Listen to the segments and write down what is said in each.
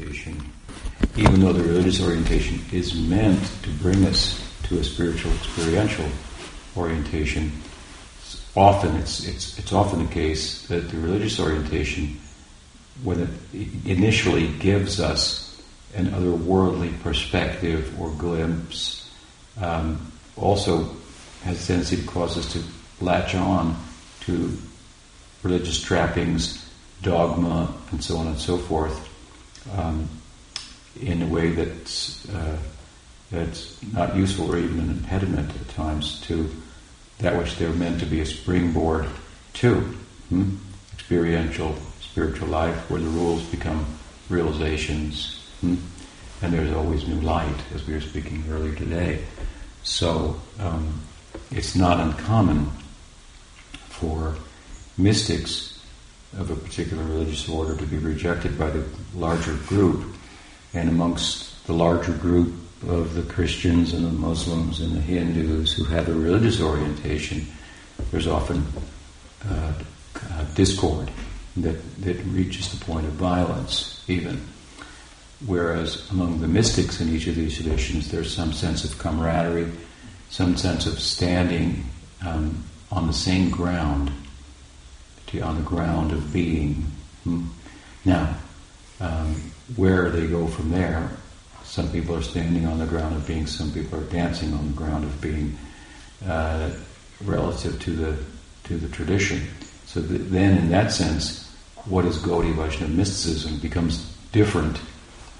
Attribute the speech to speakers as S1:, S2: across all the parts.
S1: orientation, even though the religious orientation is meant to bring us to a spiritual experiential orientation, often it's, it's, it's often the case that the religious orientation, when it initially gives us an otherworldly perspective or glimpse, um, also has a tendency to cause us to latch on to religious trappings, dogma, and so on and so forth, um, in a way that's uh, that's not useful or even an impediment at times to that which they're meant to be a springboard to hmm? experiential spiritual life, where the rules become realizations, hmm? and there's always new light, as we were speaking earlier today. So um, it's not uncommon for mystics of a particular religious order to be rejected by the larger group, and amongst the larger group of the Christians and the Muslims and the Hindus who have a religious orientation, there's often uh, uh, discord that, that reaches the point of violence, even. Whereas among the mystics in each of these traditions, there's some sense of camaraderie, some sense of standing um, on the same ground, to, on the ground of being. Hmm? Now, um, where they go from there, some people are standing on the ground of being, some people are dancing on the ground of being, uh, relative to the to the tradition. So th- then, in that sense, what is Gaudiya Vaishnava mysticism becomes different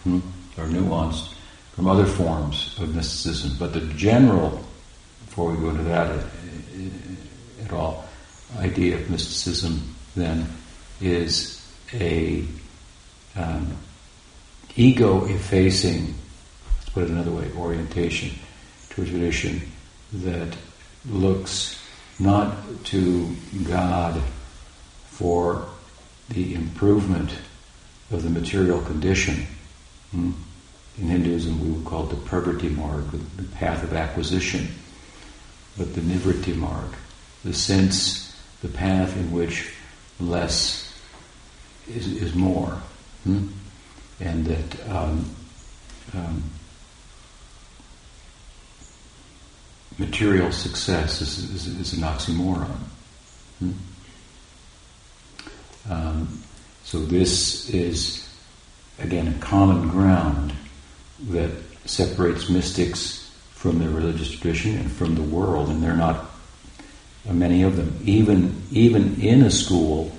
S1: hmm, or nuanced from other forms of mysticism. But the general, before we go into that at, at all, idea of mysticism then is a um, ego effacing, let's put it another way, orientation to a tradition that looks not to God for the improvement of the material condition. Hmm? In Hinduism, we would call it the pravritti marg, the path of acquisition, but the nivritti marg, the sense, the path in which less is, is more. Hmm? And that um, um, material success is, is, is an oxymoron. Hmm? Um, so this is, again, a common ground that separates mystics from their religious tradition and from the world, and they're not many of them. Even even in a school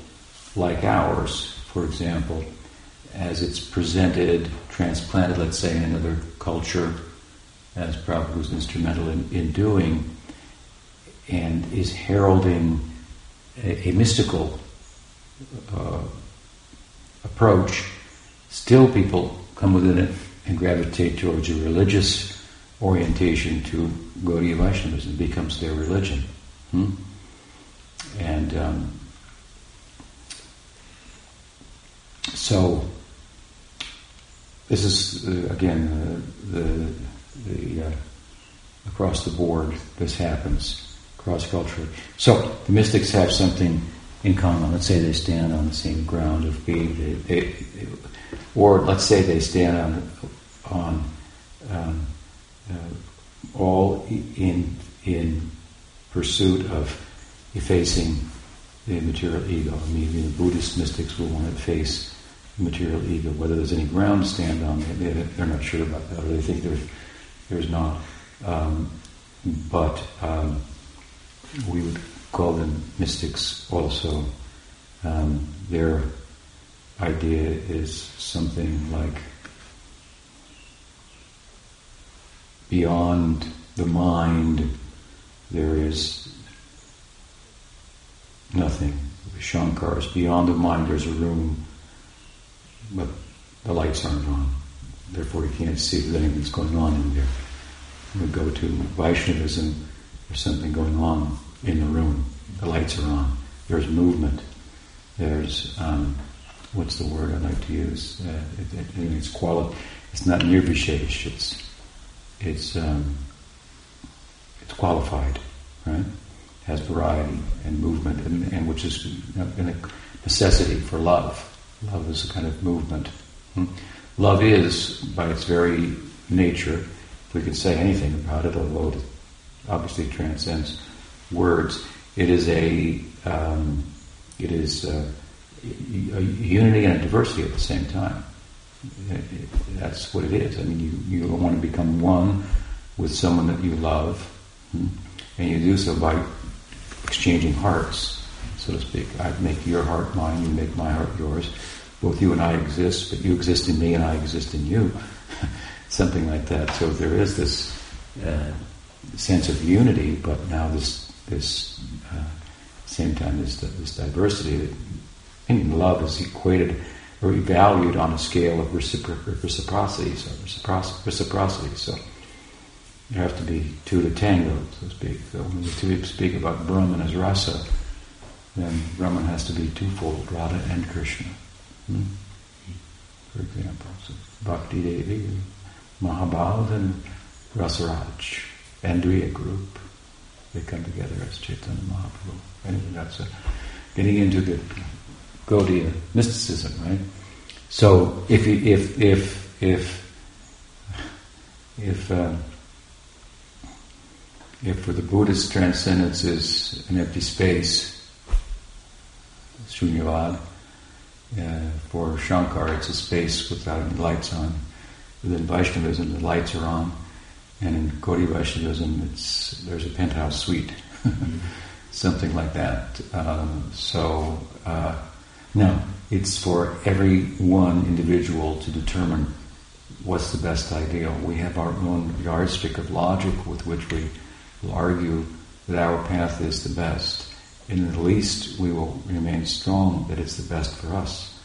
S1: like ours, for example, as it's presented, transplanted, let's say, in another culture, as Prabhupada was instrumental in, in doing, and is heralding a, a mystical uh, approach, still people come within it and gravitate towards a religious orientation to Gaudiya Vaishnavism, becomes their religion. Hmm? And um, so, this is uh, again uh, the the uh, across the board. This happens cross culturally. So the mystics have something in common. Let's say they stand on the same ground of being, they, they, or let's say they stand on on um, uh, all in in pursuit of effacing the material ego. I mean, the Buddhist mystics will want to face the material ego. Whether there's any ground to stand on, they, they're not sure about that, or they think there's there's not. Um, but um, we would call them mystics also. Um, their idea is something like beyond the mind there is nothing. Shankar's beyond the mind there's a room, but the lights aren't on. Therefore you can't see if there's anything that's going on in there. We go to Vaishnavism, there's something going on in the room. The lights are on. There's movement. There's um, what's the word I like to use? Uh, it, it, it's quality. It's not nirvishesh. It's it's um, it's qualified, right? Has variety and movement, and, and which is a necessity for love. Love is a kind of movement. Hmm? love is, by its very nature, if we can say anything about it, although it obviously transcends words, it is a um, it is a, a, unity and a diversity at the same time. It, it, that's what it is. I mean, you, you want to become one with someone that you love? And you do so by exchanging hearts, so to speak. I make your heart mine, you make my heart yours. Both you and I exist, but you exist in me and I exist in you. Something like that. So there is this uh, sense of unity, but now this this uh, same time this this diversity that in love is equated or valued on a scale of recipro- reciprocity. So reciprocity. So there have to be two to tango, so to speak. So when we speak about Brahman as rasa, then Brahman has to be twofold, Radha and Krishna. Hmm? For example, so Bhakti Devi, Mahabhav, and Rasaraj, Andriya group. They come together as Chaitanya Mahaprabhu. Anyway, that's a, getting into the Gaudiya mysticism, right? So if if if if if uh, if for the Buddhist transcendence is an empty space, shunyavad, uh, for Shankar it's a space without any lights on. Within Vaishnavism the lights are on, and in Gaudiya Vaishnavism it's there's a penthouse suite, something like that. Um, so uh, no, it's for every one individual to determine what's the best ideal. We have our own yardstick of logic with which we will argue that our path is the best. And at least we will remain strong that it's the best for us.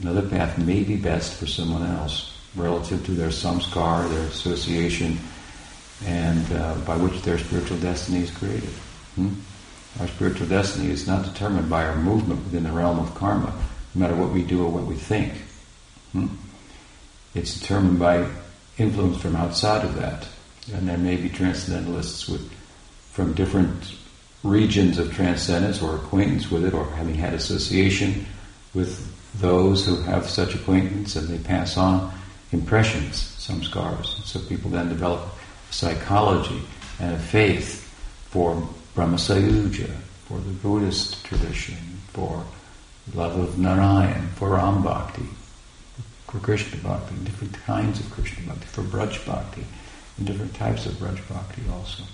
S1: Another path may be best for someone else relative to their samskar, their association, and uh, by which their spiritual destiny is created. Hmm? Our spiritual destiny is not determined by our movement within the realm of karma, no matter what we do or what we think. Hmm? It's determined by influence from outside of that. And there may be transcendentalists with, from different regions of transcendence or acquaintance with it or having had association with those who have such acquaintance and they pass on impressions, some scars. So people then develop psychology and a faith for Brahmasayuja, for the Buddhist tradition, for love of Narayan, for Ram Bhakti, for Krishna Bhakti, different kinds of Krishna Bhakti, for Braj Bhakti, and different types of Braj Bhakti also,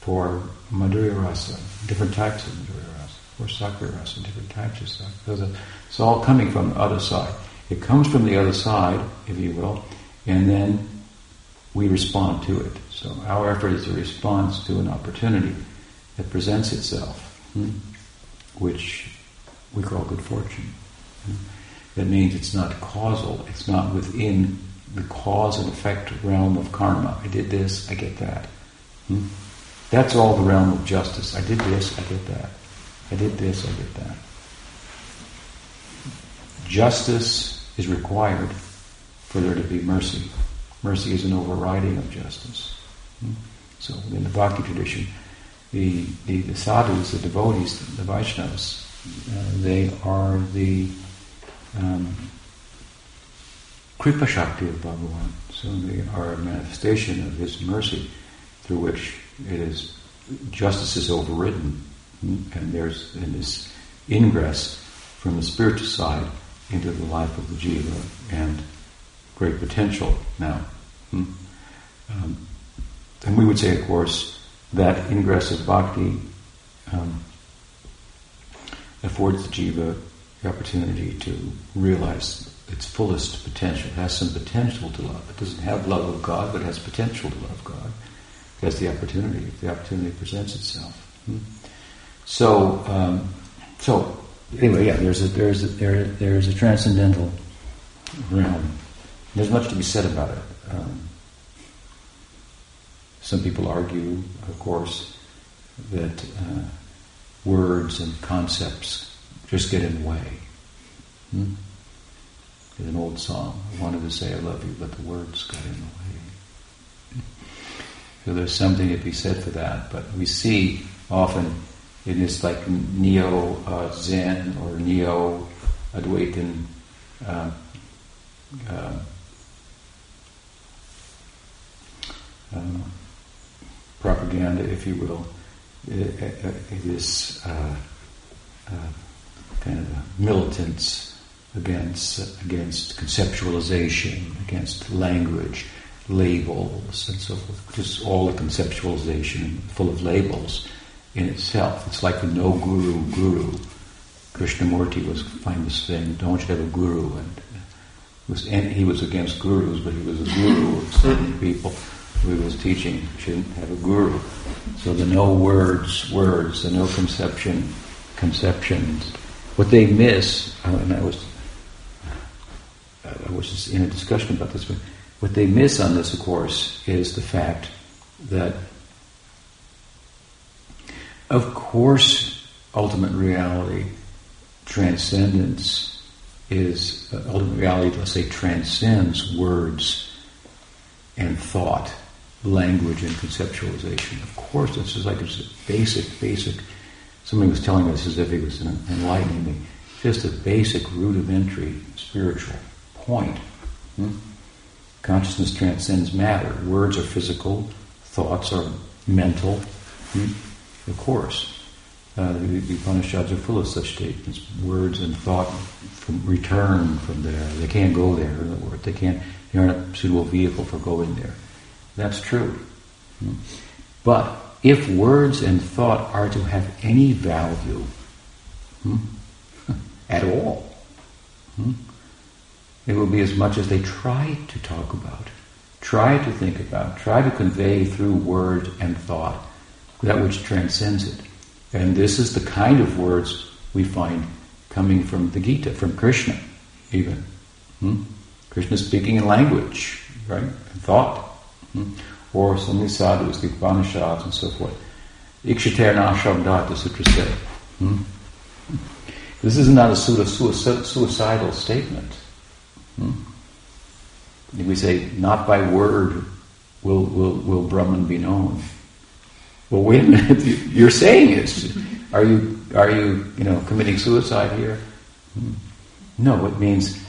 S1: for Madhurya Rasa, different types of Madhurya Rasa, for Sakya Rasa, different types of Sakya. It's all coming from the other side. It comes from the other side, if you will, and then we respond to it. So our effort is a response to an opportunity that presents itself, hmm, which we call good fortune. Hmm. That means it's not causal, it's not within the cause and effect realm of karma. I did this, I get that. Hmm. That's all the realm of justice. I did this, I get that. I did this, I get that. Justice is required for there to be mercy. Mercy is an overriding of justice. Hmm. So in the Bhakti tradition, the, the, the sadhus, the devotees, the Vaishnavas, uh, they are the um, Kripa Shakti of Bhagavan. So they are a manifestation of His mercy through which it is justice is overridden, and there's this ingress from the spiritual side into the life of the jiva and great potential now. Hmm? Um, and we would say, of course, that ingress of bhakti um, affords the jiva the opportunity to realize its fullest potential. It has some potential to love. It doesn't have love of God, but it has potential to love God. It has the opportunity if the opportunity presents itself. Hmm? So, um, so anyway, yeah, there's a there's a, there there's a transcendental realm. There's much to be said about it. Um, some people argue, of course, that uh, words and concepts just get in the way. Hmm? There's an old song. I wanted to say I love you, but the words got in the way. So there's something to be said for that. But we see often in this like neo uh, Zen or neo Advaitin uh, uh, propaganda, if you will, it, it, uh, uh, kind of a militance against against conceptualization, against language, labels, and so forth. Just all the conceptualization full of labels in itself. It's like the no guru guru. Krishnamurti was famous saying, "Don't you have a guru?" And was, and he was against gurus, but he was a guru of certain people who was teaching shouldn't have a guru. So the no words, words, the no conception, conceptions. What they miss, uh, and I was, I was just in a discussion about this, but what they miss on this, of course, is the fact that, of course, ultimate reality, transcendence, is uh, ultimate reality, let's say, transcends words and thought, language and conceptualization. Of course, this is like a basic, basic. Somebody was telling us as if he was enlightening me. Just a basic rudimentary spiritual point. Hmm? Consciousness transcends matter. Words are physical, thoughts are mental. Hmm? Of course. Uh, the, the Upanishads are full of such statements. Words and thought from, return from there. They can't go there. In they can't. They aren't a suitable vehicle for going there. That's true. Hmm? But if words and thought are to have any value hmm, at all, hmm, it will be as much as they try to talk about, try to think about, try to convey through word and thought that which transcends it. And this is the kind of words we find coming from the Gita, from Krishna, even. Hmm? Krishna speaking in language, right? And thought. Hmm? Or some of these sadhus, the Upanishads and so forth. Ikshater nashabdam, the. Hmm? This is not a suicidal statement. Hmm? We say, not by word will, will, will Brahman be known. Well, wait a minute. You're saying it. Are you are you you know committing suicide here? Hmm. No, it means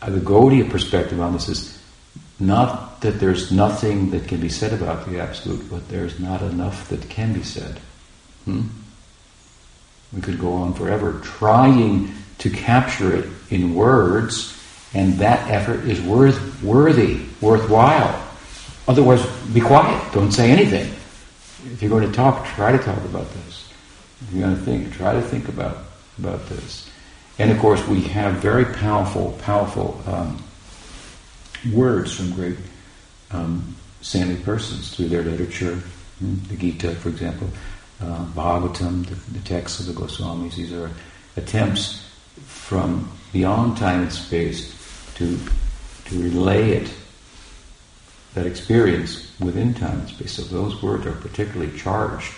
S1: uh, the Gaudiya perspective on this is not that there's nothing that can be said about the absolute, but there's not enough that can be said. Hmm? We could go on forever trying to capture it in words, and that effort is worth worthy, worthwhile. Otherwise, be quiet. Don't say anything if you're going to talk, try to talk about this. If you're going to think, try to think about about this. And of course, we have very powerful, powerful um, words from great um, saintly persons through their literature. Hmm, the Gita, for example, uh, Bhagavatam, the, the texts of the Goswamis. These are attempts from beyond time and space to to relay it that experience within time and space. So those words are particularly charged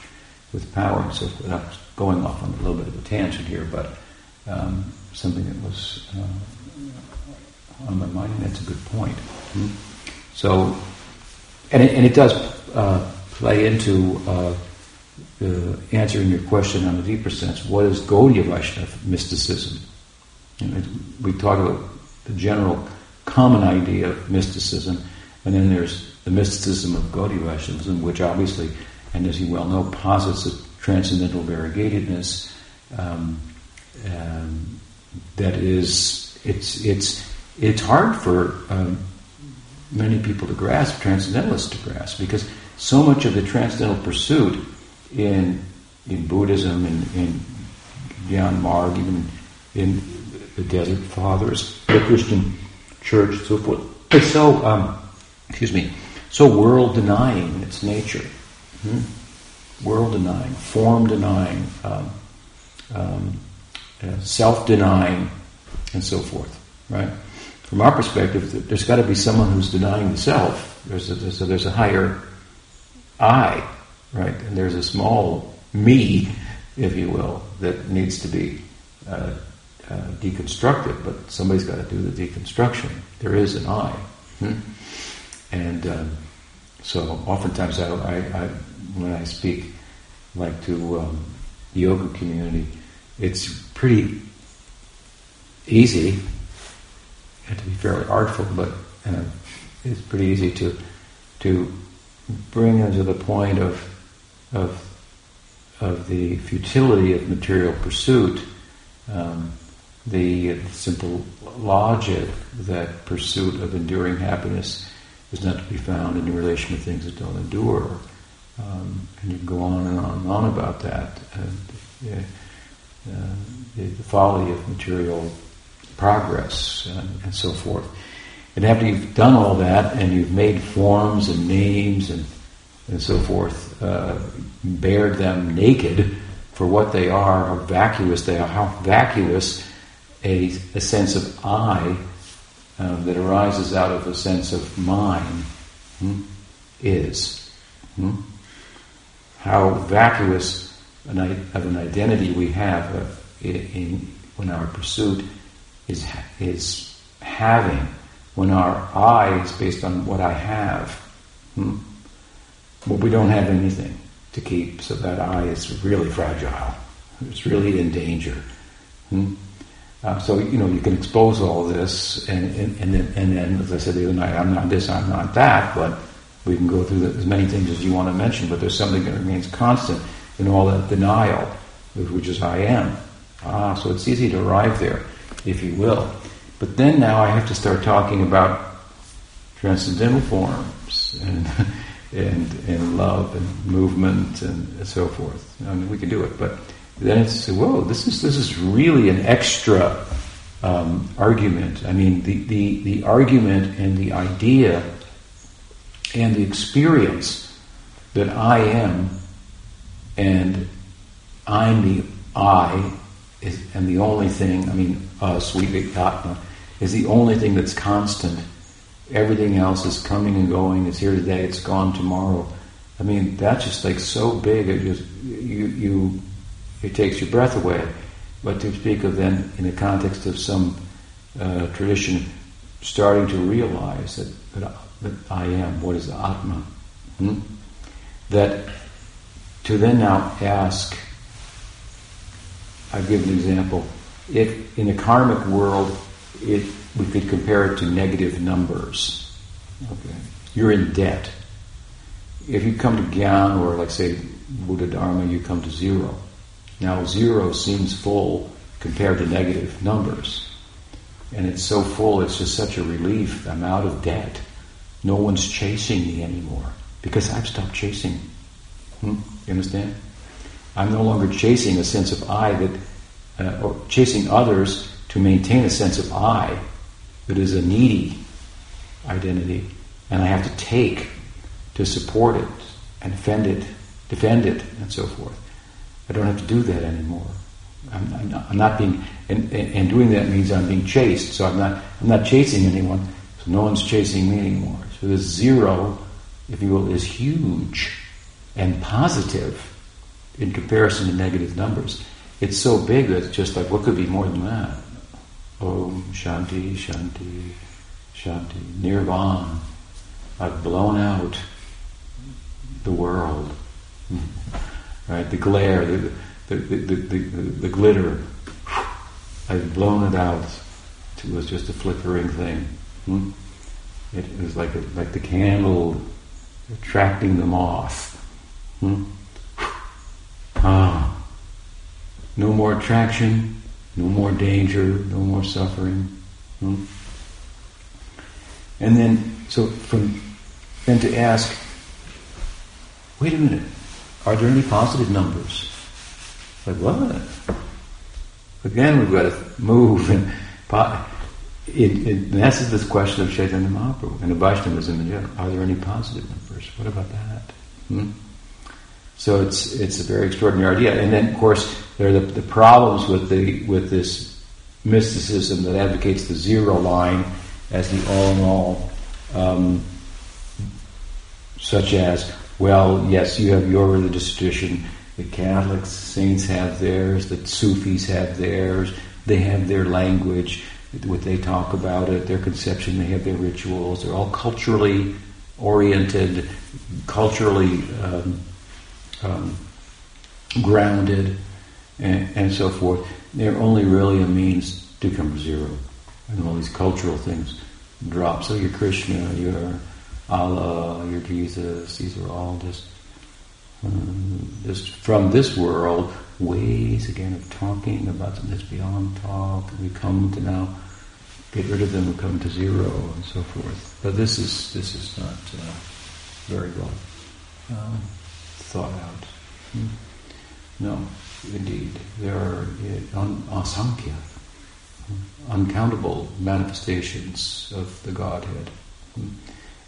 S1: with power and so forth. I'm going off on a little bit of a tangent here, but um, something that was uh, on my mind, and that's a good point. Mm-hmm. So, and it, and it does uh, play into uh, answering your question on a deeper sense. What is Gaudiya Vaishnava mysticism? You know, we talk about the general common idea of mysticism and then there's the mysticism of Gaudiya Vaishnavism, which obviously, and as you well know, posits a transcendental variegatedness um, um, that is, it's, it's, it's hard for um, many people to grasp, transcendentalists to grasp, because so much of the transcendental pursuit in, in Buddhism, in, in Gyan Marg, even in the Desert Fathers, the Christian Church, so forth, is so um, excuse me, so world denying in its nature. Hmm? World denying, form denying, um, um, uh, self denying, and so forth, right? From our perspective, there's got to be someone who's denying the self. There's a, there's a, there's a higher I, right? And there's a small me, if you will, that needs to be uh, uh, deconstructed, but somebody's got to do the deconstruction. There is an I. Hmm? And um, so oftentimes I, I, I, when I speak like to um, the yoga community, it's pretty easy, have to be fairly artful, but uh, it's pretty easy to to bring them to the point of of of the futility of material pursuit, um, the simple logic that pursuit of enduring happiness is not to be found in relation to things that don't endure. Um, and you can go on and on and on about that. And, uh, the, the, folly of material progress and, and, so forth. And after you've done all that and you've made forms and names and, and so forth, uh, bared them naked for what they are, how vacuous they are, how vacuous a, a sense of I um, that arises out of a sense of mine hmm, is. Hmm? How vacuous an, of an identity we have in, in, when our pursuit is, is having, when our I is based on what I have. Hmm? Well, we don't have anything to keep, so that I is really fragile. It's really in danger. Hmm? Uh, so you know you can expose all this, and, and, and, then, and then, as I said the other night, I'm not this, I'm not that, but we can go through the, as many things as you want to mention. But there's something that remains constant in all that denial, which is I am. Ah, so it's easy to arrive there, if you will. But then now I have to start talking about transcendental forms and and and love and movement and so forth. I mean, we can do it, but then it's whoa, this is this is really an extra um, argument. I mean, the, the the argument and the idea and the experience that I am and I'm the I is, and the only thing. I mean, us, we, Atma, is the only thing that's constant. Everything else is coming and going. It's here today. It's gone tomorrow. I mean, that's just like so big. It just you you it takes your breath away. But to speak of then in the context of some uh, tradition, starting to realize that, that, that I am, what is Atma? Hmm? That to then now ask, I'll give an example. If in the karmic world, it, we could compare it to negative numbers. Okay. You're in debt. If you come to Gyan or like say Buddha Dharma, you come to zero. Now zero seems full compared to negative numbers. And it's so full, it's just such a relief. I'm out of debt. No one's chasing me anymore because I've stopped chasing. Hmm? You understand? I'm no longer chasing a sense of I that, uh, or chasing others to maintain a sense of I that is a needy identity, and I have to take to support it and defend it, defend it, and so forth. I don't have to do that anymore. I'm, I'm, not, I'm not, being, and, and, doing that means I'm being chased. So I'm not, I'm not chasing anyone. So no one's chasing me anymore. So this zero, if you will, is huge and positive in comparison to negative numbers. It's so big that it's just like, what could be more than that? Om Shanti, Shanti, Shanti, Nirvana. I've blown out the world hmm. Right? The glare, the, the, the, the, glitter. I've blown it out. It was just a flickering thing. Hmm? It was like like the candle attracting the moth. Hmm? Ah, no more attraction, no more danger, no more suffering. Hmm? And then, so from then to ask, wait a minute, are there any positive numbers? Like what? Again, we've got to move and. It, it, answers this question of Chaitanya Mahaprabhu and of Vaishnavism in general. Are there any positive numbers? What about that? Hmm? So it's it's a very extraordinary idea. And then, of course, there are the, the problems with the with this mysticism that advocates the zero line as the all in all, um, such as well, yes, you have your religious tradition. The Catholics, saints have theirs. The Sufis have theirs. They have their language, what they talk about it, their conception. They have their rituals. They're all culturally oriented, culturally um, um, grounded, and, and, so forth. They're only really a means to come to zero, and all these cultural things drop. So you're Krishna, you're Allah, your Jesus. These are all just um, just from this world ways again of talking about something that's beyond talk. We come to now get rid of them, we come to zero, and so forth. But this is this is not uh, very well um, thought out. Hmm? No, indeed, there are uh, asankhya, uncountable manifestations of the Godhead, hmm?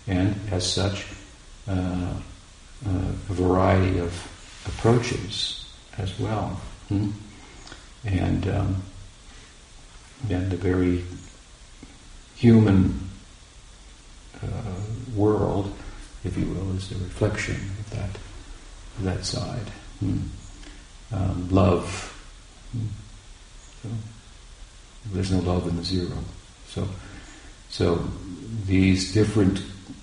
S1: And as such, uh, uh, a variety of approaches as well. Hmm? And um, and the very human uh, world, if you will, is a reflection of that of that side. Hmm. Um, love. Hmm. So, there's no love in the zero. So, so these different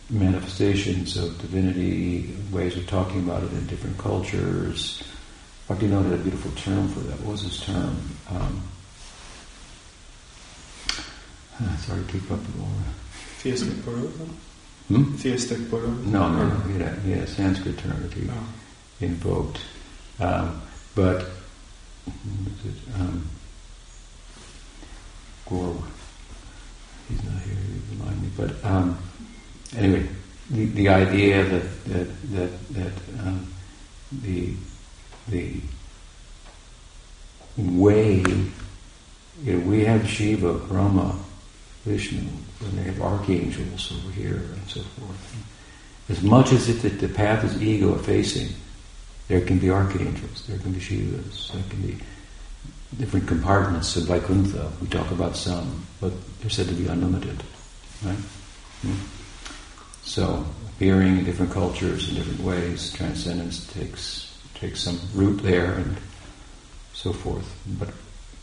S1: manifestations of divinity, ways of talking about it in different cultures, Bhaktivinoda had a beautiful term for that. What was his term? Um, sorry to keep up with all
S2: Theistic Buddhism?
S1: Hmm?
S2: Theistic Buddhism?
S1: No, no, no. He had a, he had a Sanskrit term that he
S2: Oh.
S1: invoked. Um, but, what is it? Um, Gore, he's not here, he remind me. But um, anyway, the, the idea that, that, that, that um, the the way, you know, we have Shiva, Brahma, Vishnu, and they have archangels over here and so forth. As much as it, that the path is ego effacing, there can be archangels, there can be Shivas, there can be different compartments of Vaikuntha. We talk about some, but they're said to be unlimited, right? Hmm? So, appearing in different cultures in different ways, transcendence takes take some root there and so forth. But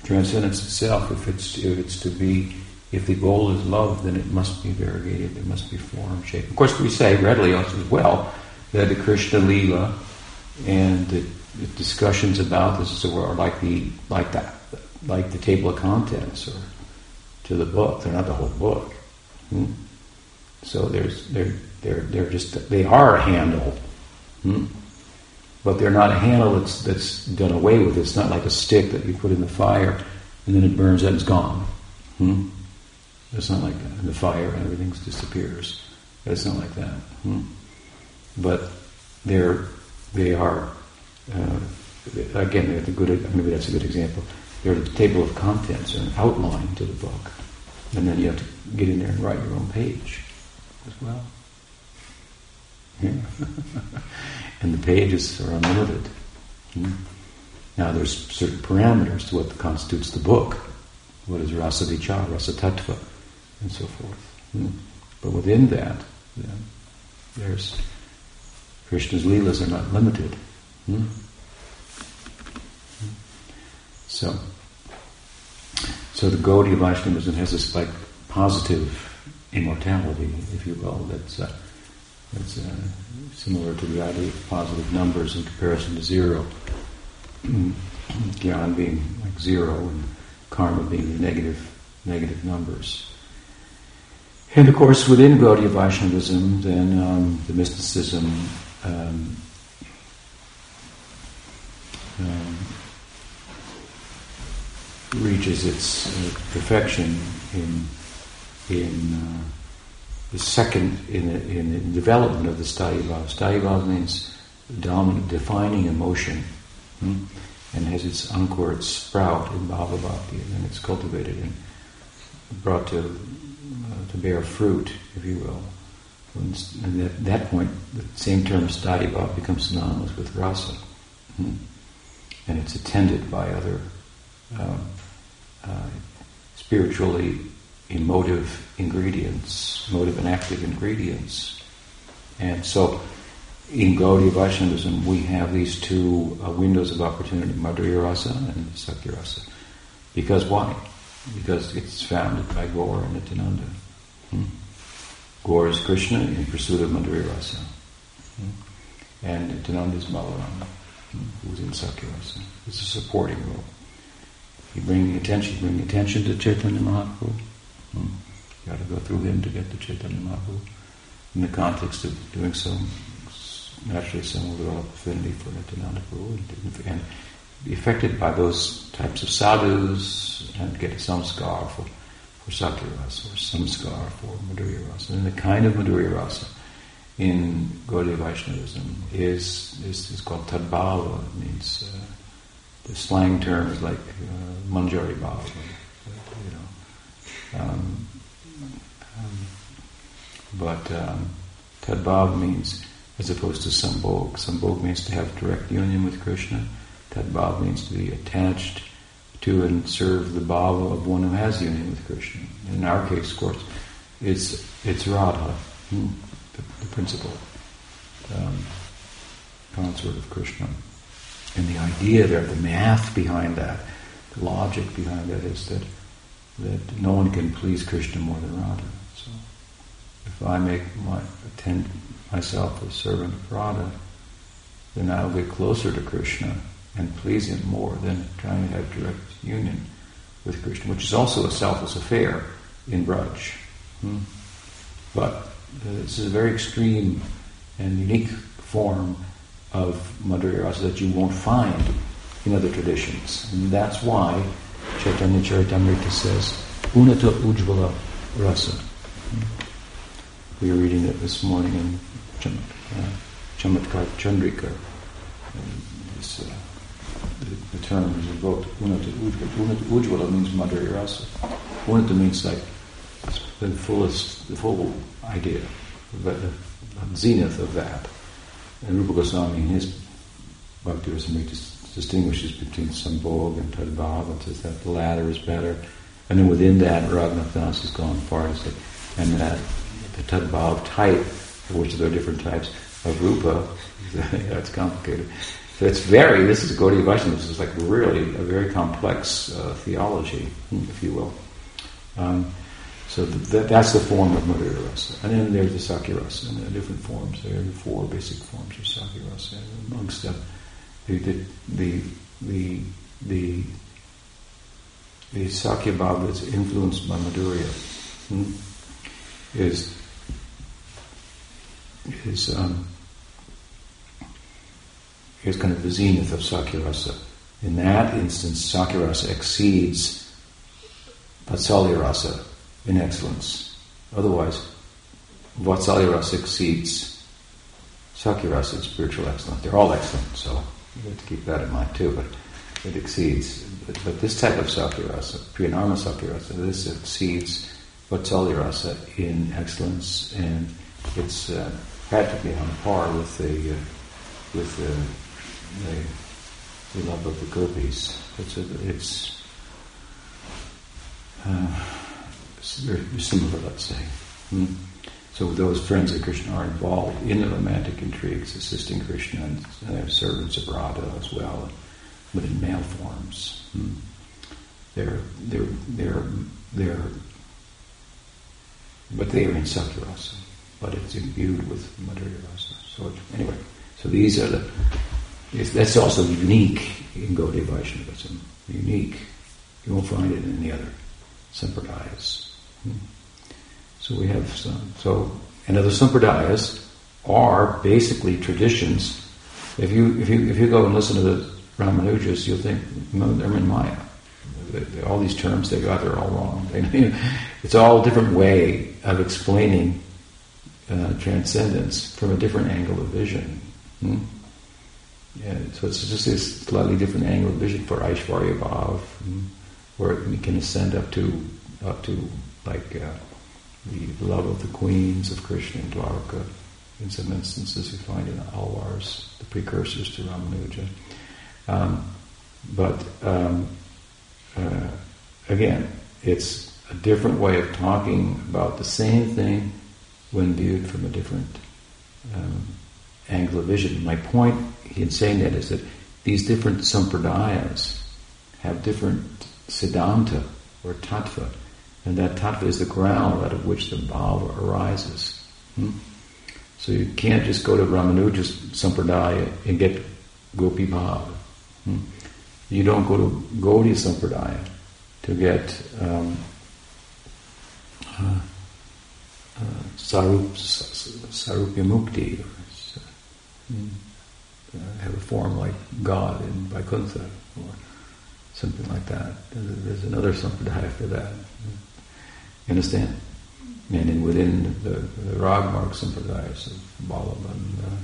S1: transcendence itself, if it's if it's to be, if the goal is love, then it must be variegated. It must be form, shape. Of course, we say readily as well that the Krishna Lila and the, the discussions about this are like the like that like the table of contents or to the book. They're not the whole book. Hmm? So there's they're they're they're just they are a handle. Hmm? but they're not a handle that's, that's done away with. It's not like a stick that you put in the fire and then it burns and it's gone. Hmm? It's not like that. In the fire and everything disappears. It's not like that. Hmm? But they're, they are, uh, again, they're the good, maybe that's a good example. They're the table of contents or an outline to the book. And then you have to get in there and write your own page as well. Yeah. and the pages are unlimited. Hmm? Now, there's certain parameters to what constitutes the book. What is rasa vichar, rasa tattva, and so forth. Hmm? But within that, then, there's Krishna's leelas are not limited. Hmm? So, so the Gaudiya Vaishnavism has this like positive immortality, if you will, that's uh, it's uh, similar to the idea of positive numbers in comparison to zero. Gyan being like zero and karma being negative, negative numbers. And of course, within Gaudiya Vaishnavism, then um, the mysticism um, um, reaches its uh, perfection in in uh, the second in the, in the development of the sthayi-bhav. Sthayi-bhav means dominant, defining emotion, hmm? and has its ankur, its sprout in bhava bhakti, and then it's cultivated and brought to uh, to bear fruit, if you will. And at that point, the same term sthayi-bhav becomes synonymous with rasa, hmm? and it's attended by other um, uh, spiritually emotive ingredients, motive and active ingredients. And so in Gaudiya Vaishnavism, we have these two uh, windows of opportunity, Madhurya Rasa and Sakya Rasa. Because why? Because it's founded by Gaur and Nityananda. Hmm? Gaur is Krishna in pursuit of Madhurya Rasa. Hmm? And Nityananda is Balaram, hmm? who's in Sakya Rasa. It's a supporting role. You bring attention, bring attention to Chaitanya Mahaprabhu. Hmm? You got to go through him to get to Chaitanya Mahaprabhu. in the context of doing so, naturally someone will develop affinity for Nityananda Prabhu and, and be affected by those types of sadhus and get some scar for, for Sakya Rasa or samskar for Madhurya Rasa. And the kind of Madhurya Rasa in Gaudiya Vaishnavism is, is, is called Tadbhava. It means uh, the slang term is like uh, Manjari Bhava. You know. Um, um, but um, Tadbhava means, as opposed to Sambhog, Sambhog means to have direct union with Krishna. Tadbhava means to be attached to and serve the bhava of one who has union with Krishna. In our case, of course, it's, it's Radha. Hmm the, the principal um, consort of Krishna. And the idea there, the math behind that, the logic behind that is that that no one can please Krishna more than Radha. So if I make my attend myself a servant of Radha, then I'll get closer to Krishna and please him more than trying to have direct union with Krishna, which is also a selfless affair in Braj. Hmm? But this is a very extreme and unique form of Madhurya Rasa that you won't find in other traditions. And that's why Chaitanya Charitamrita says, Unata Ujvala Rasa. We were reading it this morning in Cham- uh, Chamatkar Chandrika. This, uh, the, the, term is invoked, Unata Ujvala. Unata Ujvala means Madhurya Rasa. Unata means like the fullest, the full idea, the, the zenith of that. And Rupa Goswami in his Bhakti Rasamrita distinguishes between Sambhog and Tadbhav and says that the latter is better. And then within that, Raghunath has gone far as say, and that the Tadbhav type, which there are different types of Rupa, that's complicated. So it's very, this is Gaudiya Vaishnava, this is like really a very complex uh, theology, if you will. Um, so that, that's the form of Madhurya Rasa. And then there's the Sakya Rasa, and there are different forms. There are four basic forms of Sakya Rasa. Amongst them, the, the, the, the, the, the Sakya Bhava that's influenced by Madhurya hmm, is, is, um, is kind of the zenith of Sakya Rasa. In that instance, Sakya Rasa exceeds Vatsalya Rasa in excellence. Otherwise, Vatsalya rasa exceeds Sakya rasa in spiritual excellence. They're all excellent, so you have to keep that in mind too, but it exceeds. But, but this type of Sakya rasa, Priyanarma Sakya rasa, this exceeds Vatsalya rasa in excellence, and it's uh, practically on par with the, uh, with the, the, the, love of the gopis. It's, a, it's uh, very similar, let's say. Hmm. So those friends of Krishna are involved in the romantic intrigues, assisting Krishna and uh, servants of Radha as well, but in male forms. Hmm. They're, they're, they're, they're, but they are in Sakyarasa, but it's imbued with Madhurya Rasa. So anyway, so these are the, that's also unique in Gaudiya Vaishnavism. Unique. You won't find it in any other sampradayas. So we have some. So, and other sampradayas are basically traditions. If you if you if you go and listen to the Ramanujas, you'll think they're in Maya. All these terms they got, they're all wrong. it's all a different way of explaining uh, transcendence from a different angle of vision. Hmm? Yeah, so it's just this slightly different angle of vision for Aishwarya Bhav, hmm? where we can ascend up to up to like uh, the love of the queens of Krishna and Dwarka. In some instances, you find in Alvars, the precursors to Ramanuja. Um, but um, uh, again, it's a different way of talking about the same thing when viewed from a different um, angle of vision. My point in saying that is that these different sampradayas have different siddhanta or tattva and that tattva is the ground out of which the bhava arises. Hmm? So you can't just go to Ramanuja Sampradaya and get Gopi Bhava. Hmm? You don't go to Gaudiya Sampradaya to get um, uh, uh, Sarup, Sarupya Mukti, or uh, have a form like God in Vaikuntha, or something like that. There's another sampradaya for that. You understand? And in, within the, the Ragmarg sampradayas of Vallabha and uh,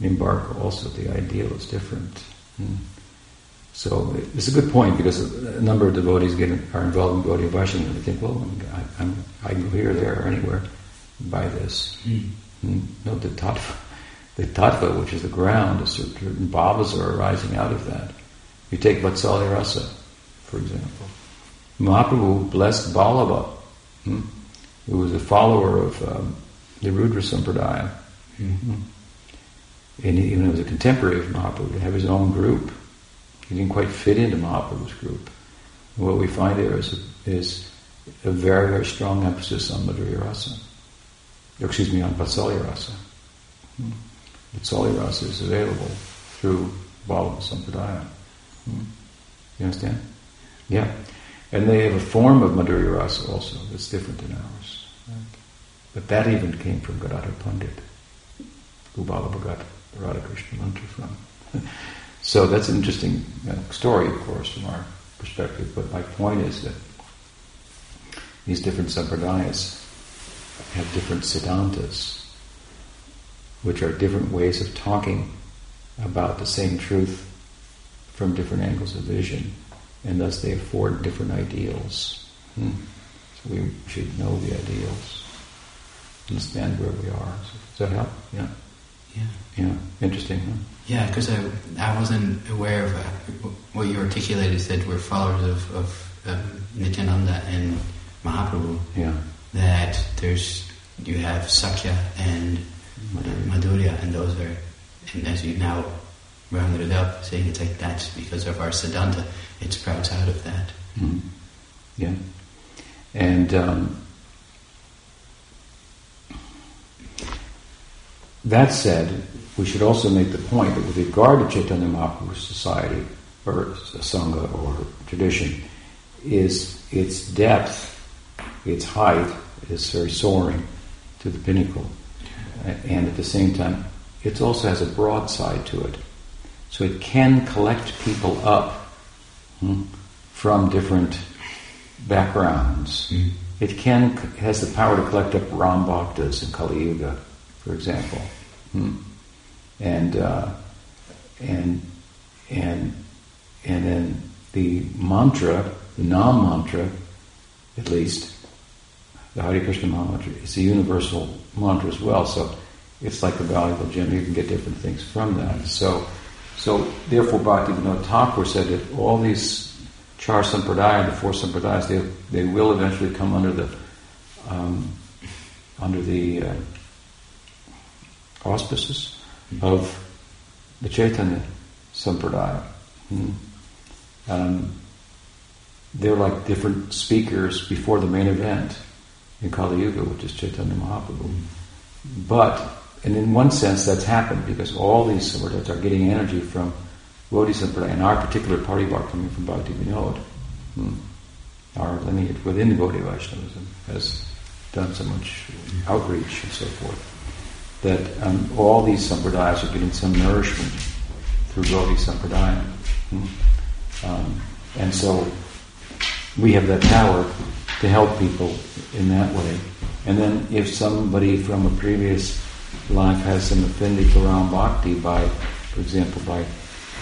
S1: Nimbarka also, the ideal is different. Hmm. So it's a good point because a number of devotees get are involved in Gaudiya Vaishnava and they think, well, I, I'm, I can go here, there, or anywhere by this. Mm. No, the tattva, the tattva, which is the ground, certain bhavas are arising out of that. You take Vatsalya Rasa, for example. Mahaprabhu blessed Vallabha, hmm, who was a follower of um, the Rudra Sampradaya. Mm-hmm. And he, even as a contemporary of Mahaprabhu, to have his own group he didn't quite fit into Mahaprabhu's group. And what we find there is a, is a very, very strong emphasis on Madhurya Rasa. Excuse me, on Vatsalya Rasa. Hmm. Rasa is available through Vallabha Sampradaya. Hmm. You understand? Yeah. And they have a form of Madhurya Rasa also that's different than ours. But that even came from Gadadhar Pandit, who Vallabha got Radha Krishna mantra from. So that's an interesting story, of course, from our perspective. But my point is that these different sampradayas have different siddhantas, which are different ways of talking about the same truth from different angles of vision, and thus they afford different ideals. Hmm. So we should know the ideals, understand where we are. Does that help? Yeah.
S3: Yeah.
S1: Yeah. Interesting, huh?
S3: Yeah, because I, I wasn't aware of uh, what you articulated. Said we're followers of, of um, Nityananda and Mahaprabhu.
S1: Yeah.
S3: That there's you have Sakya and Madhurya, Madhurya and those are, and as you now rounded it up, saying it's like that's because of our Siddhanta, it sprouts out of that.
S1: Mm-hmm. Yeah. And um, that said, we should also make the point that with regard to Chaitanya Mahaprabhu's society, or Sangha, or tradition, is its depth, its height is very soaring to the pinnacle. And at the same time, it also has a broad side to it. So it can collect people up hmm, from different backgrounds. Mm. It can has the power to collect up Ram Bhaktas in Kali Yuga, for example. Hmm and uh, and and and then the mantra, the Nam mantra, at least, the Hare Krishna mantra, is a universal mantra as well. So it's like a valuable gem. You can get different things from that. So, so therefore, Bhaktivinoda Thakur said that all these char sampradaya, the four sampradayas, they, they will eventually come under the um, under the uh, auspices of the Chaitanya Sampradaya. Hmm. Um, they're like different speakers before the main event in Kali Yuga, which is Chaitanya Mahaprabhu. But, and in one sense, that's happened because all these Sampradayas are getting energy from Gaudiya Sampradaya, and our particular party parivar coming from Bhakti Vinod. Hmm. Our lineage within Gaudiya Vaishnavism has done so much outreach and so forth that um, all these sampradayas are getting some nourishment through Gaudiya Sampradaya. Hmm? Um, and so we have that power to help people in that way. And then if somebody from a previous life has some affinity to Ram Bhakti by, for example, by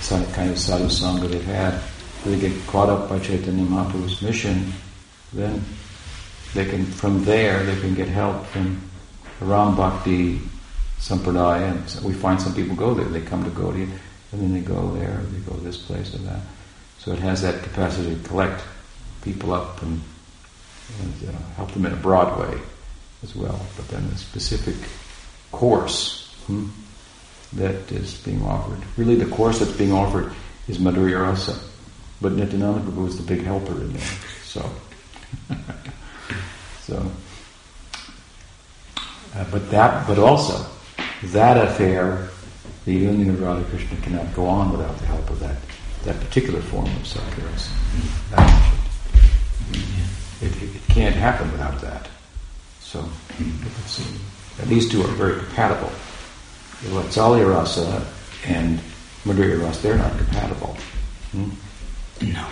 S1: some kind of sadhu sangha they've had, they get caught up by Chaitanya Mahaprabhu's mission, then they can, from there, they can get help from Ram Bhakti sampradaya, and we find some people go there. They come to Gaudiya, and then they go there, they go this place or that. So it has that capacity to collect people up and, and uh, help them in a broad way as well. But then the specific course hmm, that is being offered, really the course that's being offered is Madhurya Rasa. But Nityananda Prabhu is the big helper in there. So, so, uh, but that, but also that affair, the union of Radha Krishna cannot go on without the help of that, that particular form of Sakya It, it, it, can't happen without that. So see and these two are very compatible. Vatsalya rasa and Madhurya rasa, they're not compatible. Hmm?
S3: No.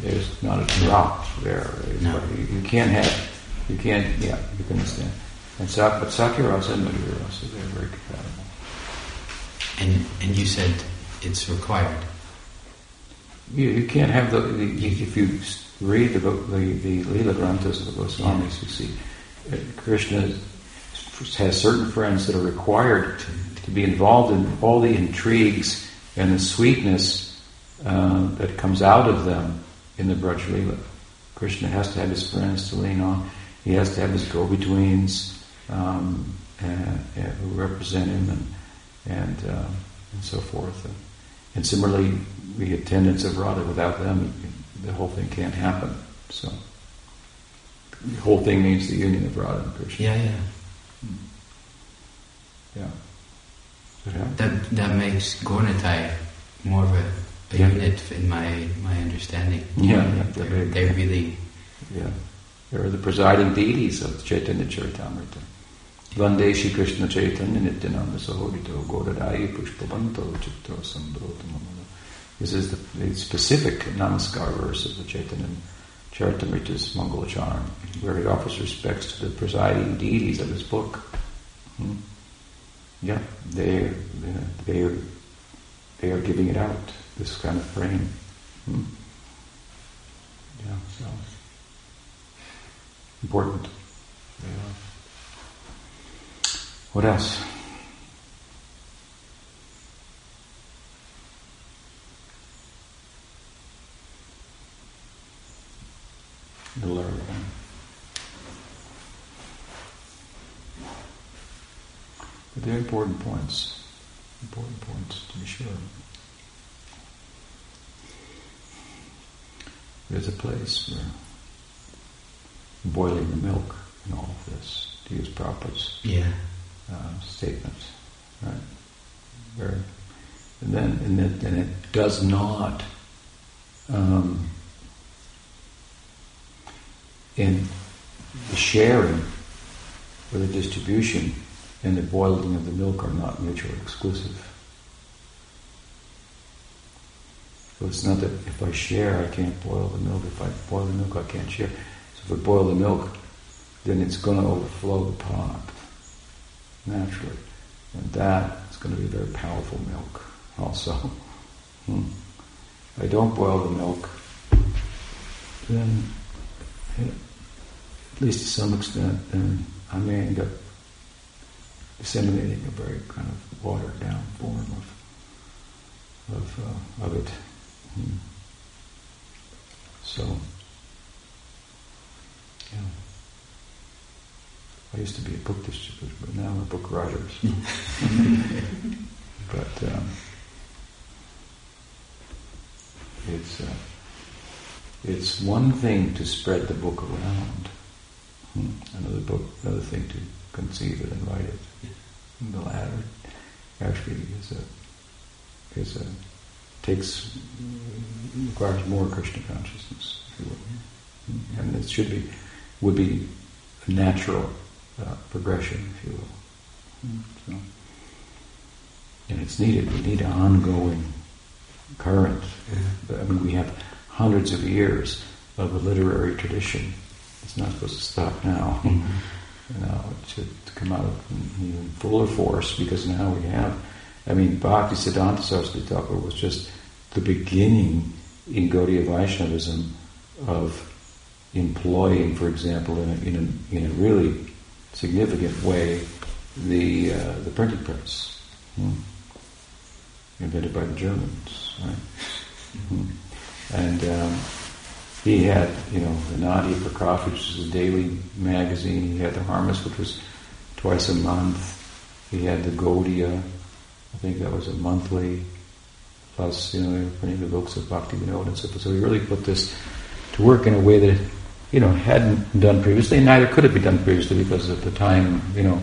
S1: There's not a drop there.
S3: No.
S1: You, you can't have, you can't, yeah, you can understand. And Sak, but Sakya rasa and Madhurya rasa, they're very compatible.
S3: And and you said it's required.
S1: You, you can't have the, the if you read the book, the, the Leela Granthas of the Goswamis, you see uh, Krishna has certain friends that are required to, to be involved in all the intrigues and the sweetness uh, that comes out of them in the Braj. Krishna has to have his friends to lean on. He has to have his go-betweens um, and, and who represent him and and, uh, and so forth. And, and similarly, the attendants of Radha. Without them, the whole thing can't happen. So the whole thing means the union of Radha and Krishna.
S3: Yeah, yeah.
S1: Yeah. Yeah.
S3: That that makes Gaur Nitai more of a, a
S1: Yeah.
S3: unit in my my understanding.
S1: Yeah, yeah,
S3: They're,
S1: they're-
S3: they're really
S1: Yeah. They're the presiding deities of Chaitanya Charitamrita. Vande Shri Krishna Chaitanya Nityananda Sahodito Godadai Pushpavanto Chitto Sambhota Mamala. This is the, the specific namaskar verse of the Chaitanya Charitamrita's Mangala Charan, where he offers respects to the presiding deities of his book. Hmm. Yeah, they they are they are giving it out. This kind of praying. Hmm. Yeah, so important. Yeah. What else? The. They're important points. Important points to be sure. There's a place where boiling the milk in all of this, to use Prabhupada's
S3: yeah.
S1: uh, statement, right? Very, and then and it, and it does not um, in the sharing or the distribution and the boiling of the milk are not mutually exclusive. So it's not that if I share, I can't boil the milk. If I boil the milk, I can't share. So if I boil the milk, then it's going to overflow the pot naturally, and that is going to be very powerful milk. Also, hmm. I don't boil the milk, then at least to some extent, then I may end up disseminating a very kind of watered down form of of, uh, of it. Hmm. So, yeah. I used to be a book distributor, but now I'm a book writer. So. but um, it's uh, it's one thing to spread the book around. Hmm. Another book, another thing to conceive it and write it. And the latter actually is a is a takes requires more Krishna consciousness, if you will, Hmm. and it should be would be a natural uh, progression, if you will. So, and it's needed. We need an ongoing current. I mean, we have hundreds of years of a literary tradition. It's not supposed to stop now.
S3: Mm-hmm.
S1: Know, it should come out in fuller force because now we have. I mean, Bhakti Siddhanta Saraswati Thakur was just the beginning in Gaudiya Vaishnavism of employing, for example, in a, in a, in a really significant way, the uh, the printing press, hmm. invented by the Germans, right? Hmm. And um, he had, you know, the Nadia Prakash, which was a daily magazine. He had the Harmas, which was twice a month. He had the Gaudiya, I think that was a monthly. Plus, you know, printing the books of Bhakti Vinod and so forth. So he really put this to work in a way that, you know, hadn't done previously, and neither could it be done previously because at the time, you know,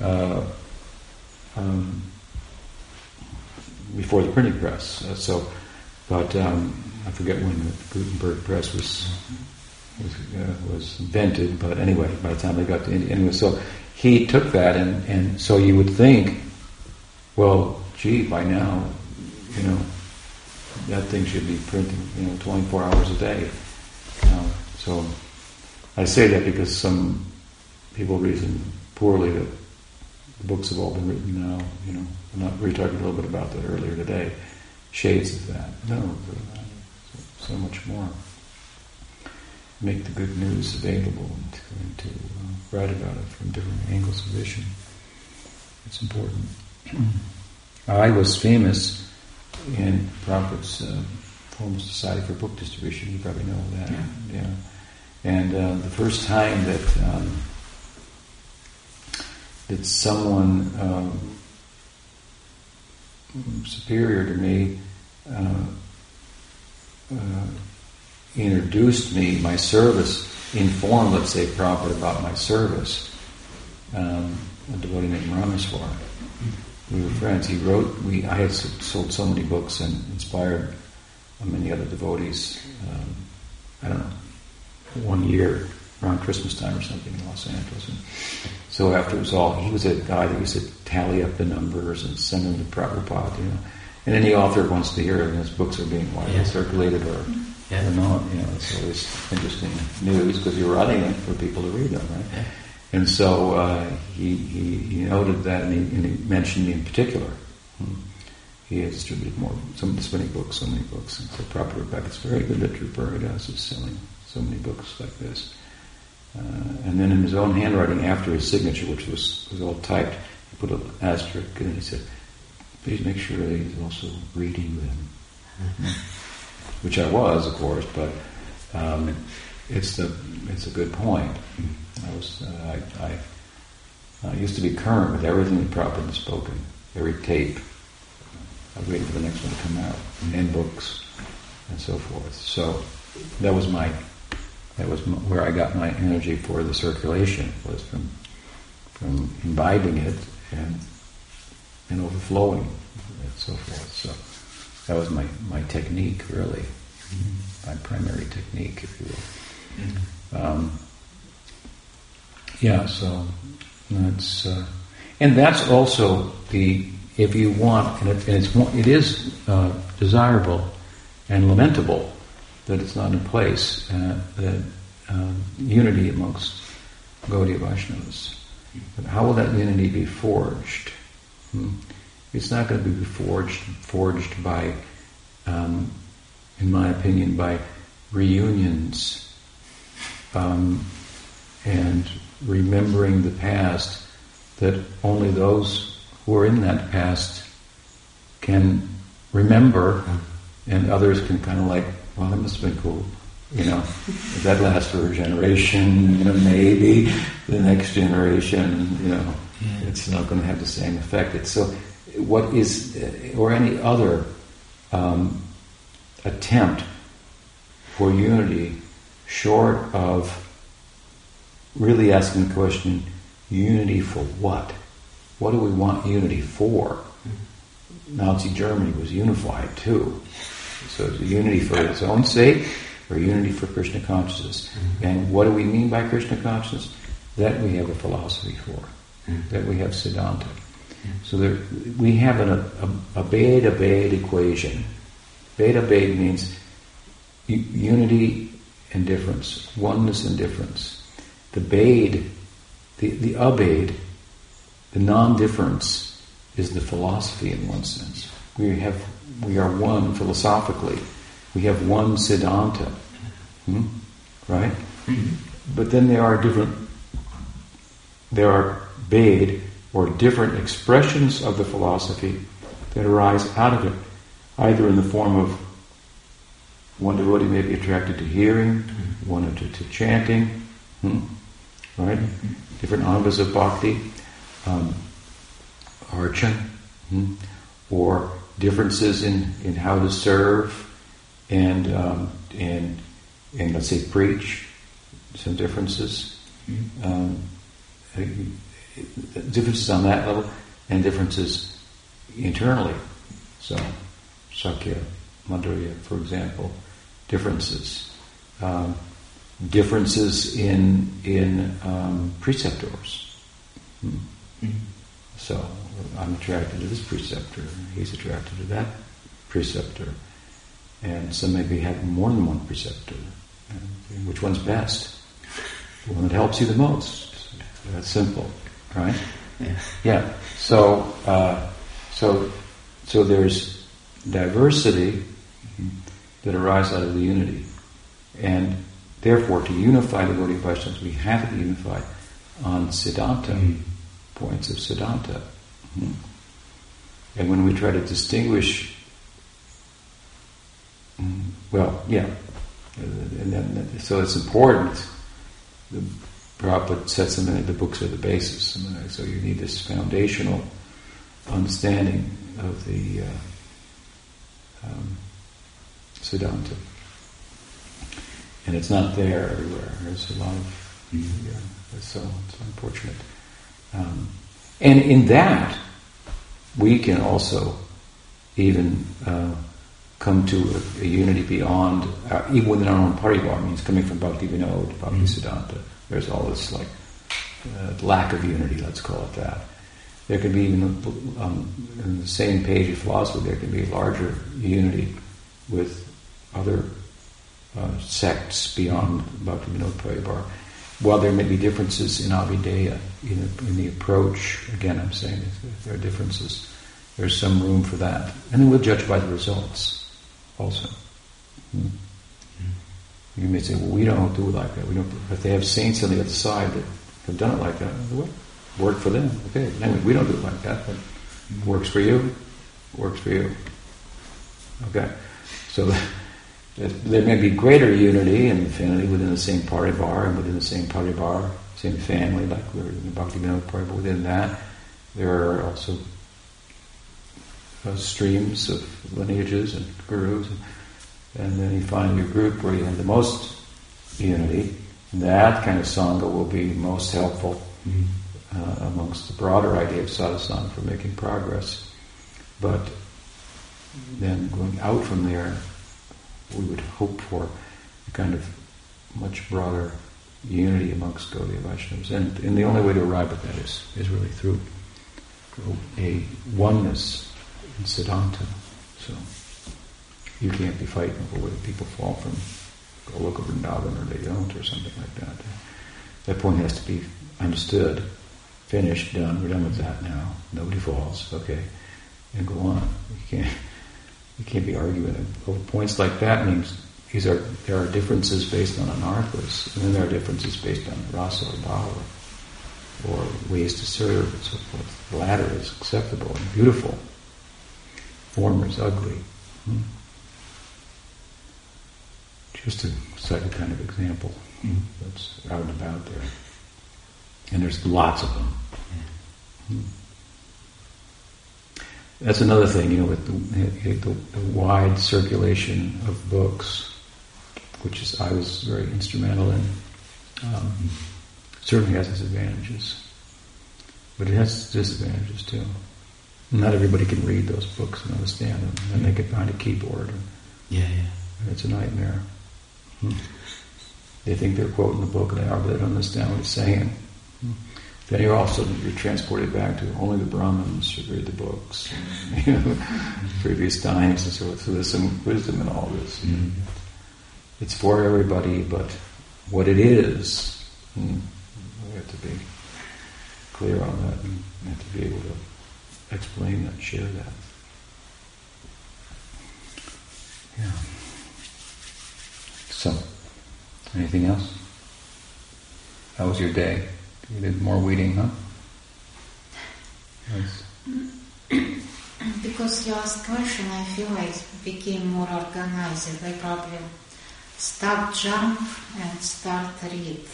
S1: uh, um, before the printing press. Uh, so, but um, I forget when the Gutenberg press was was, uh, was invented. But anyway, by the time they got to India, anyway, so he took that, and, and so you would think, well, gee, by now, you know, that thing should be printing, you know, 24 hours a day. Uh, so I say that because some people reason poorly that the books have all been written now. You know, not, we were talking a little bit about that earlier today. Shades of that. No, so, much more. Make the good news available and to, and to uh, write about it from different angles of vision. It's important. I was famous in Prophet's uh, Formal Society for Book Distribution. You probably know that.
S3: Yeah.
S1: yeah. And uh, the first time that um, that someone um, superior to me uh, uh, introduced me, my service, informed, let's say, Prabhupada about my service, um, a devotee named Rameswar. We were friends. He wrote, we, I had sold so many books and inspired many other devotees. Um, I don't know, one year around Christmas time or something in Los Angeles. And so after it was all, he was a guy that used to tally up the numbers and send them to Prabhupada, you know. And any author wants to hear if his books are being widely
S3: Yeah.
S1: circulated or,
S3: Yeah.
S1: or not. You know, it's always interesting news because you're writing it for people to read them, right?
S3: Yeah.
S1: And so uh, he, he, he noted that and he, and he mentioned me in particular. Hmm. He has distributed more, so many books, so many books. And so Proper Rebecca, it's very good that Tripura does is selling so many books like this. Uh, and then in his own handwriting, after his signature, which was, was all typed, he put an asterisk and he said, please make sure that he's also reading them. Which I was, of course, but um, it's the it's a good point. I was uh, I, I, I used to be current with everything that Prabhupada had spoken, every tape. I waiting for the next one to come out, and books, and so forth. So that was my that was m- where I got my energy for the circulation was from from imbibing it and and overflowing and so forth. So that was my, my technique, really, my primary technique, if you will. Um, yeah, so that's uh, and that's also the if you want, and, it, and it's it is uh, desirable and lamentable that it's not in place uh, that um, unity amongst Gaudiya Vaishnavas. But how will that unity be forged? Hmm? It's not going to be forged forged by, um, in my opinion, by reunions um, and remembering the past. That only those who are in that past can remember, and others can kind of like, well, that must have been cool. You know, that lasts for a generation, you know, maybe the next generation, you know,
S3: Yeah.
S1: it's not going to have the same effect. It's so, what is, or any other um, attempt for unity, short of really asking the question, unity for what? What do we want unity for? Nazi Germany was unified too. So it's a unity for its own sake or unity for Krishna consciousness. And what do we mean by Krishna consciousness? That we have a philosophy for. That we have Siddhanta. So there, we have an, a, a beta beta equation. Beta beta means u- unity and difference, oneness and difference. The bheda, the, the abheda, the non-difference is the philosophy in one sense. We have, we are one philosophically. We have one siddhanta, hmm? right? But then there are different, there are bheda or different expressions of the philosophy that arise out of it, either in the form of one devotee may be attracted to hearing, one to, to chanting, hmm? right? Different angas of bhakti, um, archan, hmm? or differences in, in how to serve and, um, and, and let's say preach, some differences. Um, uh, differences on that level and differences internally. So, Sakya, Madhurya, for example, differences. Um, differences in in um, preceptors. Hmm.
S3: Mm.
S1: So I'm attracted to this preceptor. He's attracted to that preceptor, and some maybe have more than one preceptor. And which one's best? The one that helps you the most. That's simple, right?
S3: Yeah.
S1: Yeah. So, uh, so, so there's diversity that arises out of the unity, and therefore, to unify the Gaudiya Vaishnavas, we have to unify on Siddhanta,
S3: Mm.
S1: points of Siddhanta. Hmm. And when we try to distinguish, mm, well, yeah, Uh, and then, so it's important. The Prabhupada sets them in the books are the basis. So you need this foundational understanding of the uh, um, Siddhanta. And it's not there everywhere. There's a lot of,
S3: Mhm.
S1: yeah, so it's unfortunate. Um, and in that, we can also even uh, come to a, a unity beyond, uh, even within our own parivar, means coming from Bhakti Vinod, Bhakti
S3: Mhm.
S1: Siddhanta. There's all this like uh, lack of unity, let's call it that. There can be even um, in the same page of philosophy, there can be larger unity with other uh, sects beyond Bhakti Vinod Parivar. While there may be differences in abhidheya, in, in the approach, again I'm saying if there are differences, there's some room for that. And then we'll judge by the results also. Hmm. You may say, well, we don't do it like that. We don't, but they have saints on the other side that have done it like that. Well, worked for them. Okay, anyway, we don't do it like that, but works for you. Works for you. Okay, so there may be greater unity and affinity within the same parivar and within the same parivar, same family, like we're in the Bhakti Vinod but Within that, there are also uh, streams of lineages and gurus, and, and then you find your group where you have the most unity. And that kind of sangha will be most helpful
S3: Mm.
S1: uh, amongst the broader idea of sadhusanga for making progress. But then going out from there, we would hope for a kind of much broader unity amongst Gaudiya Vaishnavas. And, and the only way to arrive at that is, is really through a oneness in Siddhanta. So you can't be fighting over whether people fall from Goloka Vrindavan or they don't or something like that. That point has to be understood, finished, done. We're done with that now. Nobody falls. Okay, and go on. You can't. You can't be arguing over points like that. Means these are there are differences based on anarthas, and then there are differences based on rasa or bhava, or ways to serve and so forth. The latter is acceptable and beautiful. Former is ugly. Hmm. Just to cite a kind of example
S3: Mm.
S1: that's out and about there. And there's lots of them. Hmm. That's another thing, you know, with the, the, the wide circulation of books, which is I was very instrumental in. Um, certainly has its advantages, but it has disadvantages too. Not everybody can read those books and understand them, and they get behind a keyboard, and,
S3: Yeah, yeah.
S1: and it's a nightmare. Hmm. They think they're quoting the book, and they are, but they don't understand what it's saying. Hmm. Then you're also you're transported back to only the Brahmins should read the books, and, you know, previous times, and so forth. So there's some wisdom in all this.
S3: Mm.
S1: It's for everybody, but what it is, hmm, we have to be clear on that, and we have to be able to explain that, share that. Yeah. So, anything else? How was your day? You did more weeding, huh? Yes.
S4: Because you asked question, I feel I became more organized. I probably start jump and start read.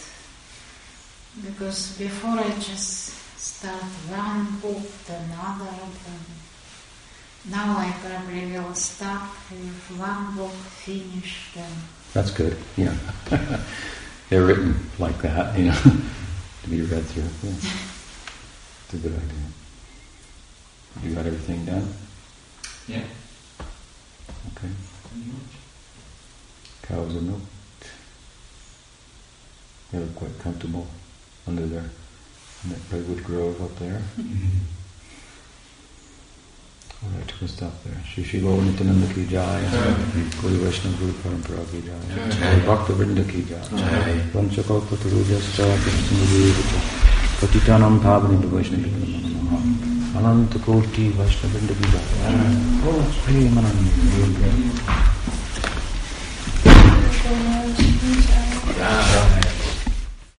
S4: Because before I just start one book, then another, then now I probably will start with one book finish, Then
S1: That's good. Yeah. They're written like that, you know, to be read through. Yeah. It's a good idea. You got everything done?
S3: Yeah.
S1: Okay. Cows are milked. They look quite comfortable under there in that redwood grove up there. All right कुछ stop there Shri Shri Gaur Nityananda की जय कोई वैष्णव गुरु परंपरा
S3: की
S1: जय भक्त वृंद की
S3: जय
S1: पंचकौत रोजश्च कृष्णदेव पतितानां भावने वैष्णव अनंत कोटि वैष्णव वृंद की जय प्रेम आनंद Yeah.